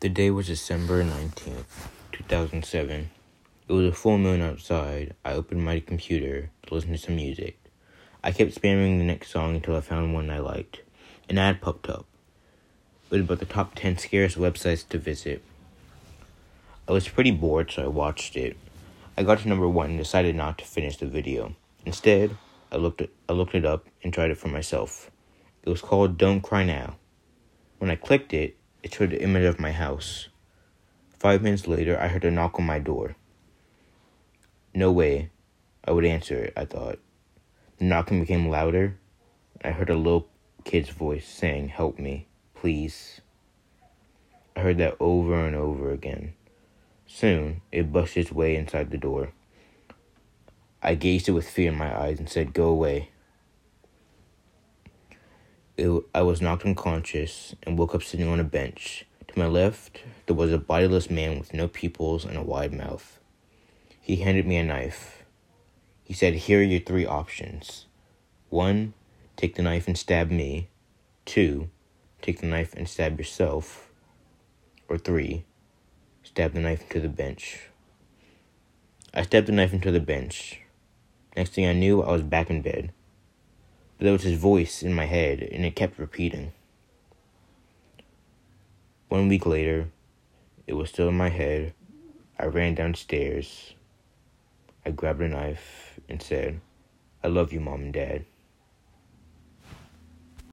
The day was December 19th, 2007. It was a full moon outside. I opened my computer to listen to some music. I kept spamming the next song until I found one I liked. An ad popped up. It was about the top 10 scariest websites to visit. I was pretty bored, so I watched it. I got to number one and decided not to finish the video. Instead, I looked it, I looked it up and tried it for myself. It was called Don't Cry Now. When I clicked it, it showed the image of my house. Five minutes later, I heard a knock on my door. No way I would answer it, I thought. The knocking became louder. I heard a little kid's voice saying, Help me, please. I heard that over and over again. Soon, it busted its way inside the door. I gazed it with fear in my eyes and said, Go away. It, I was knocked unconscious and woke up sitting on a bench. To my left, there was a bodiless man with no pupils and a wide mouth. He handed me a knife. He said, Here are your three options. One, take the knife and stab me. Two, take the knife and stab yourself. Or three, stab the knife into the bench. I stabbed the knife into the bench. Next thing I knew, I was back in bed. But there was his voice in my head, and it kept repeating. One week later, it was still in my head. I ran downstairs. I grabbed a knife and said, I love you, Mom and Dad.